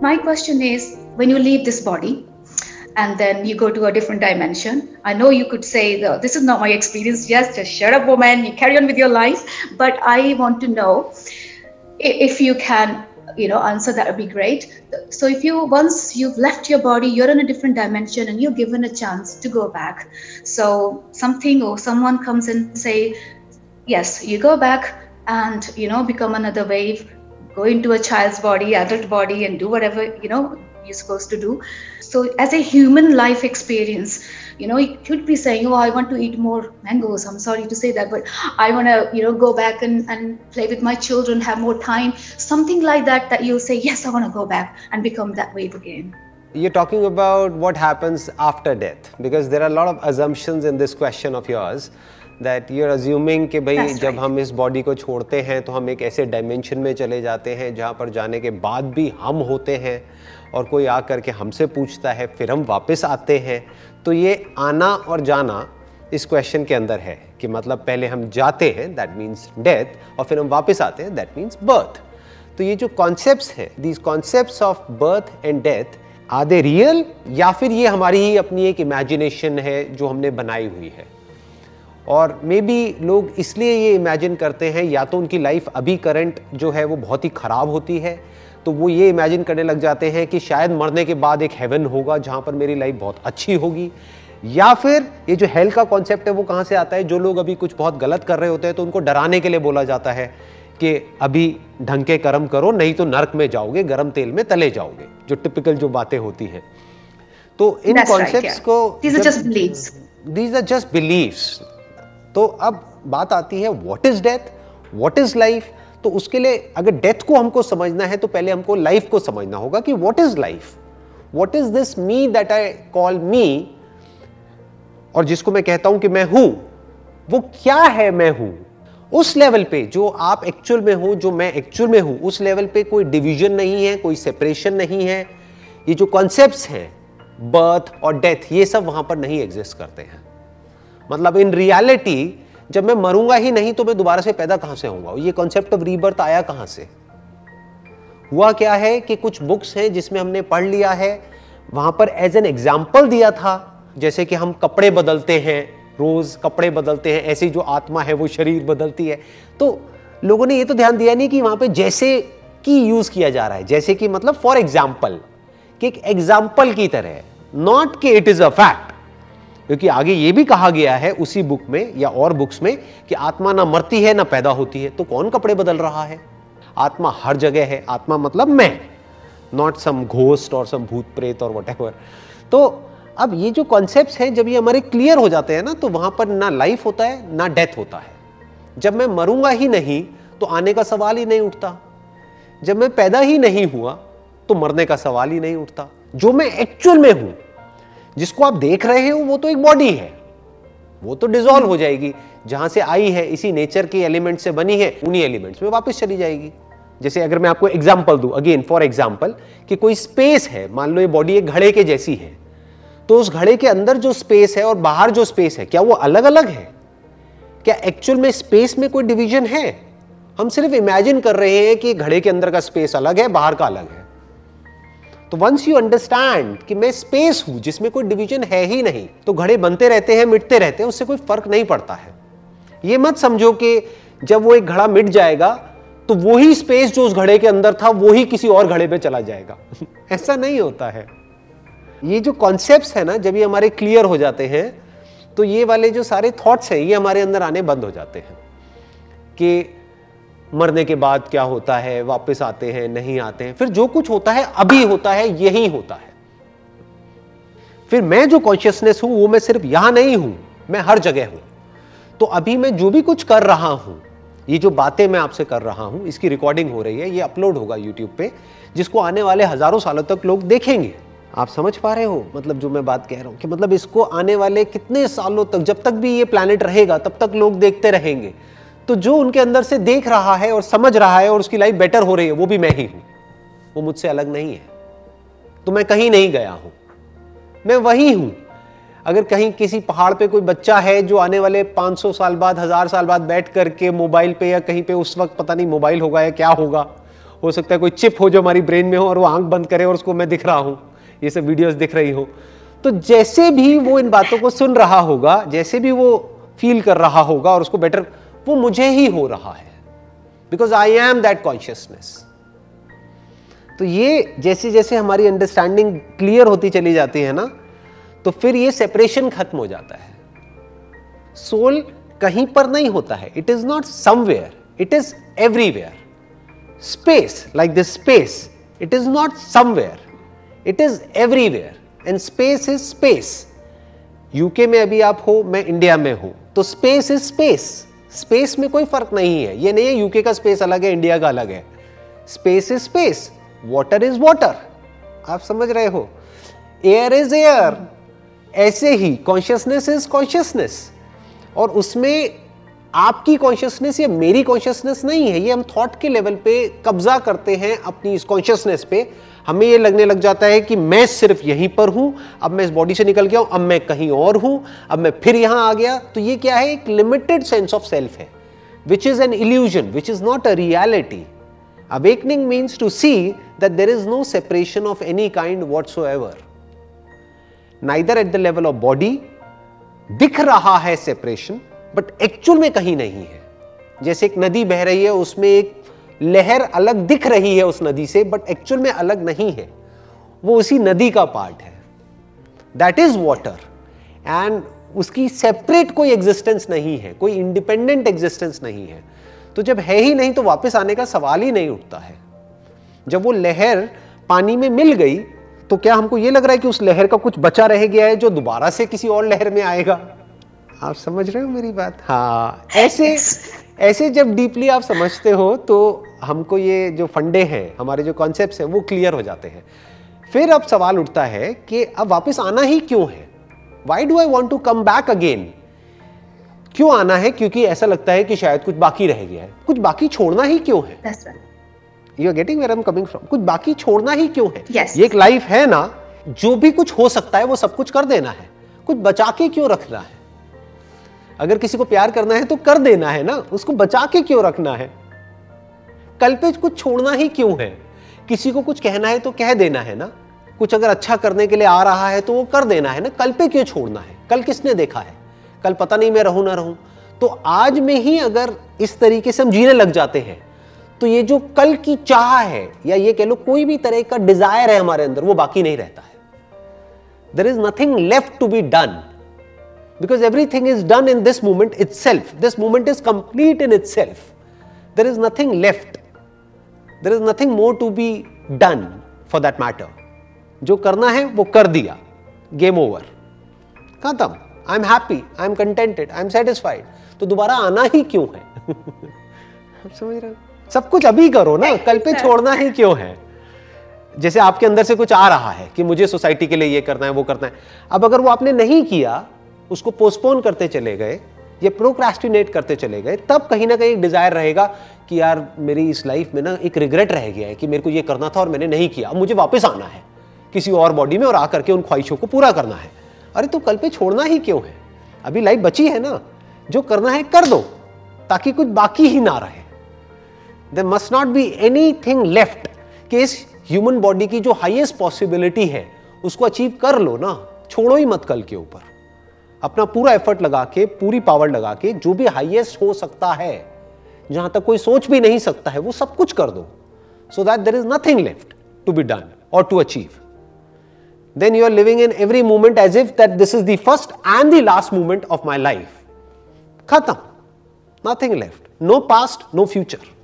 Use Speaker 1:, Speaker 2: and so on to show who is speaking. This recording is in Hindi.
Speaker 1: my question is when you leave this body and then you go to a different dimension, I know you could say, This is not my experience. Yes, just shut up, woman. You carry on with your life. But I want to know if you can you know answer that would be great so if you once you've left your body you're in a different dimension and you're given a chance to go back so something or someone comes and say yes you go back and you know become another wave go into a child's body adult body and do whatever you know you're supposed to do. So as a human life experience you know you could be saying oh i want to eat more mangoes. I'm sorry to say that but i want to you know go back and, and play with my children have more time. Something like that that you'll say yes i want to go back and become that wave again.
Speaker 2: You're talking about what happens after death because there are a lot of assumptions in this question of yours that you're assuming कि भाई That's जब right. हम इस बॉडी को छोड़ते हैं तो हम एक ऐसे डायमेंशन में चले जाते हैं जहाँ पर जाने के बाद भी हम होते हैं और कोई आ करके हमसे पूछता है फिर हम वापस आते हैं। तो ये आना और जाना इस क्वेश्चन के अंदर है कि मतलब पहले हम जाते हैं दैट मीन्स डेथ और फिर हम वापस आते हैं दैट मीन्स बर्थ तो ये जो कॉन्सेप्ट है these concept of birth and death are they real या फिर ये हमारी ही अपनी एक इमेजिनेशन है जो हमने बनाई हुई है? और मे बी लोग इसलिए ये इमेजिन करते हैं या तो उनकी लाइफ अभी करंट जो है वो बहुत ही ख़राब होती है तो वो ये इमेजिन करने लग जाते हैं कि शायद मरने के बाद एक हेवन होगा जहाँ पर मेरी लाइफ बहुत अच्छी होगी। या फिर ये जो हेल्थ का कॉन्सेप्ट है वो कहाँ से आता है? जो लोग अभी कुछ बहुत गलत कर रहे होते हैं तो उनको डराने के लिए बोला जाता है कि अभी ढंग के कर्म करो नहीं तो नर्क में जाओगे गर्म तेल में तले जाओगे जो टिपिकल जो बातें होती हैं। तो इन कॉन्सेप्ट को दीज आर जस्ट बिलीव्स तो अब बात आती है what is death what is life तो उसके लिए अगर डेथ को हमको समझना है तो पहले हमको लाइफ को समझना होगा कि what is life what is this me that I call me और जिसको मैं कहता हूँ कि मैं हूँ, वो क्या है मैं हूँ? उस लेवल पे जो आप एक्चुअल में हो, जो मैं एक्चुअल में हूँ, उस लेवल पे कोई डिवीज़न नहीं है, कोई सेपरेशन नहीं है। ये जो कॉन्सेप्ट्स हैं बर्थ और डेथ ये सब वहाँ पर नहीं एग्जिस्ट करते हैं। मतलब इन रियलिटी जब मैं मरूँगा ही नहीं तो मैं दोबारा से पैदा कहाँ से होऊँगा? ये कॉन्सेप्ट ऑफ़ रीबर्थ आया कहाँ से? हुआ क्या है कि कुछ बुक्स हैं जिसमें हमने पढ़ लिया है। वहाँ पर एज एन एग्ज़ाम्पल दिया था, जैसे कि हम कपड़े बदलते हैं, रोज कपड़े बदलते हैं, ऐसी जो आत्मा है वो शरीर बदलती है। तो लोगों ने ये तो ध्यान दिया नहीं कि वहाँ पे जैसे की यूज़ किया जा रहा है, जैसे कि मतलब फॉर एग्ज़ाम्पल कि एक एग्ज़ाम्पल की तरह नॉट कि इट इज़ अ फैक्ट क्योंकि आगे ये भी कहा गया है उसी बुक में या और बुक्स में कि आत्मा ना मरती है, ना पैदा होती है। तो कौन कपड़े बदल रहा है? आत्मा हर जगह है। आत्मा मतलब मैं नॉट सम घोस्ट और सम भूत प्रेत और वट तो अब ये जो कॉन्सेप्ट हैं, जब ये हमारे क्लियर हो जाते हैं ना तो वहाँ पर ना लाइफ होता है, ना डेथ होता है। जब मैं मरूँगा ही नहीं तो आने का सवाल ही नहीं उठता। जब मैं पैदा ही नहीं हुआ तो मरने का सवाल ही नहीं उठता। जो मैं एक्चुअल में हूँ जिसको आप देख रहे हो, वो तो एक बॉडी है। वो तो डिजोल्व हो जाएगी। जहाँ से आई है, इसी नेचर के एलिमेंट से बनी है, उन्हीं एलिमेंट्स में वापस चली जाएगी। जैसे अगर मैं आपको एग्ज़ाम्पल दू अगेन फॉर एग्ज़ाम्पल कि कोई स्पेस है, मान लो ये बॉडी एक घड़े के जैसी है तो उस घड़े के अंदर जो स्पेस है और बाहर जो स्पेस है, क्या वो अलग अलग है? क्या एक्चुअल में स्पेस में कोई डिवीज़न है? हम सिर्फ़ इमेजिन कर रहे हैं कि घड़े के अंदर का स्पेस अलग है, बाहर का अलग है। तो वंस यू अंडरस्टैंड कि मैं स्पेस हूँ, जिसमें कोई डिवीज़न है ही नहीं तो घड़े बनते रहते हैं, मिटते रहते हैं, उससे कोई फ़र्क नहीं पड़ता है। ये मत समझो कि जब वो एक घड़ा मिट जाएगा तो वही स्पेस जो उस घड़े के अंदर था वही किसी और घड़े पे चला जाएगा। ऐसा नहीं होता है। ये जो कॉन्सेप्ट है ना, जब ये हमारे क्लियर हो जाते हैं तो ये वाले जो सारे थॉट्स हैं, ये हमारे अंदर आने बंद हो जाते हैं। कि मरने के बाद क्या होता है, वापस आते हैं, नहीं आते हैं, फिर जो कुछ होता है, अभी होता है, यही होता है। फिर मैं जो कॉन्शियसनेस हूँ, वो मैं सिर्फ़ यहाँ नहीं हूँ, मैं हर जगह हूँ। तो अभी मैं जो भी कुछ कर रहा हूँ, ये जो बातें मैं आपसे कर रहा हूँ, इसकी रिकॉर्डिंग हो रही है, ये अपलोड होगा यूट्यूब पे, जिसको आने वाले हज़ारों सालों तक लोग देखेंगे। आप समझ पा रहे हो मतलब जो मैं बात कह रहा हूँ, कि मतलब इसको आने वाले कितने सालों तक, जब तक भी ये प्लानट रहेगा, तब तक लोग देखते रहेंगे। तो जो उनके अंदर से देख रहा है और समझ रहा है और उसकी लाइफ बेटर हो रही है, वो भी मैं ही हूँ। वो मुझसे अलग नहीं है। तो मैं कहीं नहीं गया हूँ। मैं वही हूँ। अगर कहीं किसी पहाड़ पे कोई बच्चा है जो आने वाले 500 साल बाद, हज़ार साल बाद बैठ करके मोबाइल पे या कहीं पे उस वक्त पता नहीं मोबाइल होगा या क्या होगा, हो सकता है कोई चिप हो जो हमारी ब्रेन में हो और वो आँख बंद करे और उसको मैं दिख रहा हूँ। ये सब वीडियोस दिख रही हो। तो जैसे भी वो इन बातों को सुन रहा होगा, जैसे भी वो फील कर रहा होगा और उसको बेटर वो मुझे ही हो रहा है। Because I am that consciousness तो ये जैसे जैसे हमारी अंडरस्टैंडिंग क्लियर होती चली जाती है ना तो फिर ये सेपरेशन खत्म हो जाता है। सोल कहीं पर नहीं होता है। It is not somewhere it is everywhere space like this space it is not somewhere it is everywhere and space is space UK में अभी आप हो, मैं इंडिया में हूँ। तो स्पेस इज़ स्पेस स्पेस में कोई फ़र्क नहीं है। ये नहीं है यूके का स्पेस अलग है इंडिया का अलग है। Space is space water is water आप समझ रहे हो? एयर इज़ एयर ऐसे ही कॉन्शियसनेस इज़ कॉन्शियसनेस और उसमें आपकी कॉन्शियसनेस या मेरी कॉन्शियसनेस नहीं है ये हम थॉट के लेवल पे कब्जा करते हैं अपनी इस कॉन्शियसनेस पे। हमें ये लगने लग जाता है कि मैं सिर्फ़ यहीं पर हूँ अब मैं इस बॉडी से निकल गया हूँ अब मैं कहीं और हूँ अब मैं फिर यहाँ आ गया। तो ये क्या है? एक लिमिटेड सेंस ऑफ़ सेल्फ है which is an illusion which is not a reality Awakening means to see that there is no separation of any kind whatsoever. Neither at the level of body, दिख रहा है सेपरेशन बट एक्चुअल में कहीं नहीं है। जैसे एक नदी बह रही है, उसमें एक लहर अलग दिख रही है उस नदी से बट एक्चुअल में अलग नहीं है। वो उसी नदी का पार्ट है। दैट इज़ वॉटर एंड उसकी सेपरेट कोई एग्जिस्टेंस नहीं है, कोई इंडिपेंडेंट एग्जिस्टेंस नहीं है। तो जब है ही नहीं तो वापस आने का सवाल ही नहीं उठता है। जब वो लहर पानी में मिल गई तो क्या हमको ये लग रहा है कि उस लहर का कुछ बचा रह गया है जो दोबारा से किसी और लहर में आएगा? आप समझ रहे हो मेरी बात? हाँ। ऐसे ऐसे जब डीपली आप समझते हो तो हमको ये जो फंडे हैं हमारे जो कॉन्सेप्ट हैं वो क्लियर हो जाते हैं। फिर अब सवाल उठता है कि अब वापस आना ही क्यों है? Why do I want to come back again क्यों आना है? क्योंकि ऐसा लगता है कि शायद कुछ बाकी रह गया है। कुछ बाकी छोड़ना ही क्यों है? You are getting where I'm coming from कुछ बाकी छोड़ना ही क्यों है?
Speaker 1: Yes.
Speaker 2: ये एक लाइफ है ना? जो भी कुछ हो सकता है वो सब कुछ कर देना है। कुछ बचा के क्यों रखना है? अगर किसी को प्यार करना है तो कर देना है ना? उसको बचा के क्यों रखना है? कल पे कुछ छोड़ना ही क्यों है? किसी को कुछ कहना है तो कह देना है ना? कुछ अगर अच्छा करने के लिए आ रहा है तो वो कर देना है ना? कल पे क्यों छोड़ना है? कल किसने देखा है? कल पता नहीं मैं रहूँ ना रहूँ। तो आज में ही अगर इस तरीके से हम जीने लग जाते हैं तो ये जो कल की चाह है, या ये कह लो कोई भी तरह का डिज़ायर है हमारे अंदर, वो बाकी नहीं रहता है। There is nothing left to be done is done in this moment itself this moment is complete in itself there is nothing left there is nothing more to be done for that matter जो करना है वो कर दिया। गेम ओवर खत्म. I am happy I am contented I am satisfied तो दोबारा आना ही क्यों है? समझ रहे सब कुछ अभी करो ना। कल पे छोड़ना ही क्यों है? जैसे आपके अंदर से कुछ आ रहा है कि मुझे सोसाइटी के लिए ये करना है वो करना है। अब अगर वो आपने नहीं किया उसको पोस्टपोन करते चले गए, या प्रोक्रास्टिनेट करते चले गए, तब कहीं ना कहीं एक डिज़ायर रहेगा कि यार मेरी इस लाइफ में ना एक रिग्रेट रह गया है कि मेरे को ये करना था और मैंने नहीं किया। अब मुझे वापस आना है, किसी और बॉडी में और आकर के उन ख्वाहिशों को पूरा करना है। अरे तो कल पे छोड़ना ही क्यों है? अभी लाइफ बची है ना, जो करना है कर दो, ताकि कुछ बाकी ही ना रहे। There must not be anything left कि इस ह्यूमन बॉडी की जो हाइएस्ट पॉसिबिलिटी है, उसको अचीव कर लो ना, छोड़ो ही मत कल के ऊपर। अपना पूरा एफर्ट लगा के, पूरी पावर लगा के, जो भी हाईएस्ट हो सकता है, जहाँ तक कोई सोच भी नहीं सकता है, वो सब कुछ कर दो। So that there is nothing left to be done और to achieve then you are living in every moment as if that this is the first and the last moment of my life खत्म nothing left no past no future